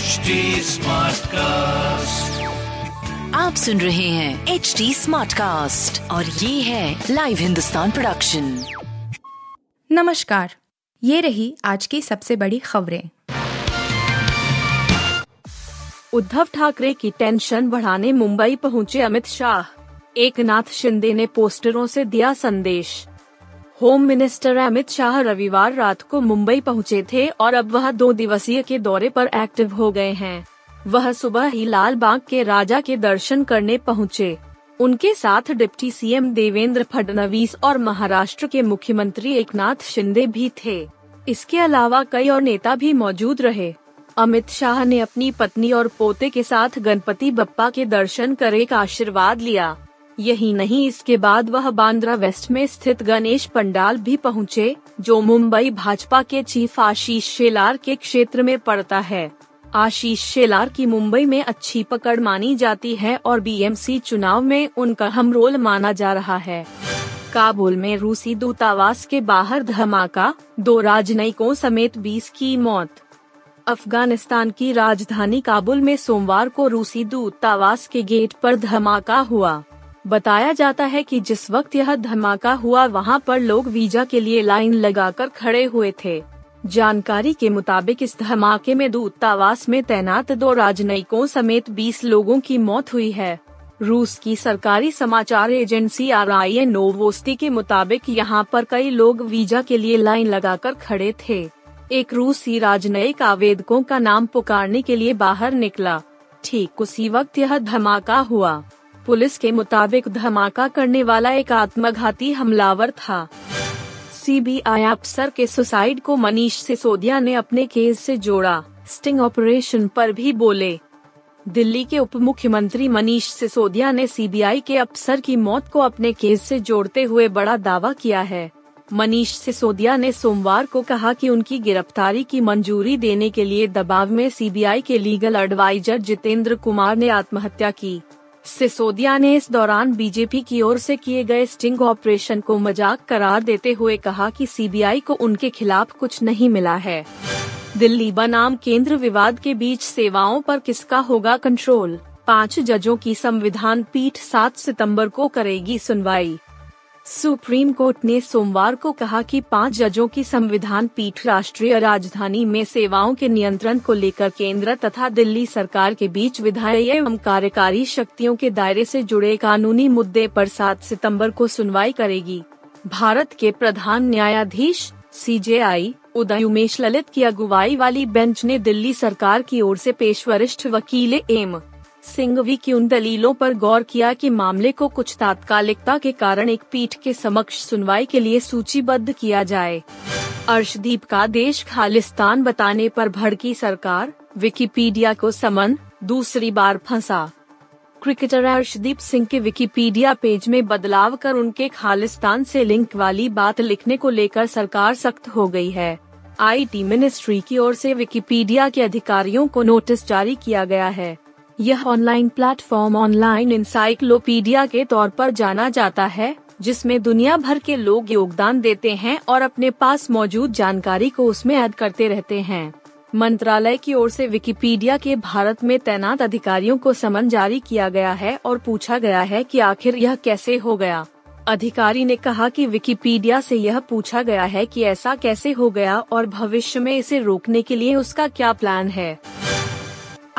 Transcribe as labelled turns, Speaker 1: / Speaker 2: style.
Speaker 1: HD cast
Speaker 2: आप सुन रहे हैं एच डी स्मार्ट कास्ट और ये है लाइव हिंदुस्तान प्रोडक्शन
Speaker 3: नमस्कार। ये रही आज की सबसे बड़ी खबरें।
Speaker 4: उद्धव ठाकरे की टेंशन बढ़ाने मुंबई पहुँचे अमित शाह। एक नाथ शिंदे ने पोस्टरों से दिया संदेश। होम मिनिस्टर अमित शाह रविवार रात को मुंबई पहुँचे थे और अब वह दो दिवसीय के दौरे पर एक्टिव हो गए हैं। वह सुबह ही लाल बाग के राजा के दर्शन करने पहुँचे। उनके साथ डिप्टी सीएम देवेंद्र फडणवीस और महाराष्ट्र के मुख्यमंत्री एकनाथ शिंदे भी थे। इसके अलावा कई और नेता भी मौजूद रहे। अमित शाह ने अपनी पत्नी और पोते के साथ गणपति बप्पा के दर्शन कर एक आशीर्वाद लिया। यही नहीं इसके बाद वह बांद्रा वेस्ट में स्थित गणेश पंडाल भी पहुँचे, जो मुंबई भाजपा के चीफ आशीष शेलार के क्षेत्र में पड़ता है। आशीष शेलार की मुंबई में अच्छी पकड़ मानी जाती है और बीएमसी चुनाव में उनका हम रोल माना जा रहा है। काबुल में रूसी दूतावास के बाहर धमाका दो राजनयिकों समेत 20 की मौत। अफ़गानिस्तान की राजधानी काबुल में सोमवार को रूसी दूतावास के गेट पर धमाका हुआ। बताया जाता है कि जिस वक्त यह धमाका हुआ, वहाँ पर लोग वीज़ा के लिए लाइन लगाकर खड़े हुए थे। जानकारी के मुताबिक इस धमाके में दूतावास में तैनात दो राजनयिकों समेत 20 लोगों की मौत हुई है। रूस की सरकारी समाचार एजेंसी आर आई नोवोस्ती के मुताबिक यहाँ पर कई लोग वीज़ा के लिए लाइन लगाकर खड़े थे। एक रूसी राजनयिक आवेदकों का नाम पुकारने के लिए बाहर निकला। ठीक उसी वक्त यह धमाका हुआ। पुलिस के मुताबिक धमाका करने वाला एक आत्मघाती हमलावर था। सीबीआई अफसर के सुसाइड को मनीष सिसोदिया ने अपने केस से जोड़ा। स्टिंग ऑपरेशन पर भी बोले। दिल्ली के उप मुख्यमंत्री मनीष सिसोदिया ने सीबीआई के अफसर की मौत को अपने केस से जोड़ते हुए बड़ा दावा किया है। मनीष सिसोदिया ने सोमवार को कहा कि उनकी गिरफ्तारी की मंजूरी देने के लिए दबाव में सीबीआई के लीगल एडवाइजर जितेंद्र कुमार ने आत्महत्या की। सिसोदिया ने इस दौरान बीजेपी की ओर से किए गए स्टिंग ऑपरेशन को मज़ाक करार देते हुए कहा कि सीबीआई को उनके खिलाफ कुछ नहीं मिला है। दिल्ली बनाम केंद्र विवाद के बीच सेवाओं पर किसका होगा कंट्रोल पाँच जजों की संविधान पीठ 7 सितंबर को करेगी सुनवाई। सुप्रीम कोर्ट ने सोमवार को कहा कि पाँच जजों की संविधान पीठ राष्ट्रीय राजधानी में सेवाओं के नियंत्रण को लेकर केंद्र तथा दिल्ली सरकार के बीच विधायी एवं कार्यकारी शक्तियों के दायरे से जुड़े कानूनी मुद्दे पर 7 सितंबर को सुनवाई करेगी। भारत के प्रधान न्यायाधीश सीजेआई उदय उमेश ललित की अगुवाई वाली बेंच ने दिल्ली सरकार की ओर से पेश वरिष्ठ वकील एम सिंघवी की उन दलीलों पर गौर किया कि मामले को कुछ तात्कालिकता के कारण एक पीठ के समक्ष सुनवाई के लिए सूचीबद्ध किया जाए। अर्शदीप का देश खालिस्तान बताने पर भड़की सरकार, विकिपीडिया को समन, दूसरी बार फंसा। क्रिकेटर अर्शदीप सिंह के विकिपीडिया पेज में बदलाव कर उनके खालिस्तान से लिंक वाली बात लिखने को लेकर सरकार सख्त हो गई है। आईटी मिनिस्ट्री की ओर से विकिपीडिया के अधिकारियों को नोटिस जारी किया गया है। यह ऑनलाइन प्लेटफॉर्म ऑनलाइन इंसाइक्लोपीडिया के तौर पर जाना जाता है, जिसमें दुनिया भर के लोग योगदान देते हैं और अपने पास मौजूद जानकारी को उसमें ऐड करते रहते हैं। मंत्रालय की ओर से विकिपीडिया के भारत में तैनात अधिकारियों को समन जारी किया गया है और पूछा गया है कि आखिर यह कैसे हो गया। अधिकारी ने कहा कि विकिपीडिया से यह पूछा गया है कि ऐसा कैसे हो गया और भविष्य में इसे रोकने के लिए उसका क्या प्लान है।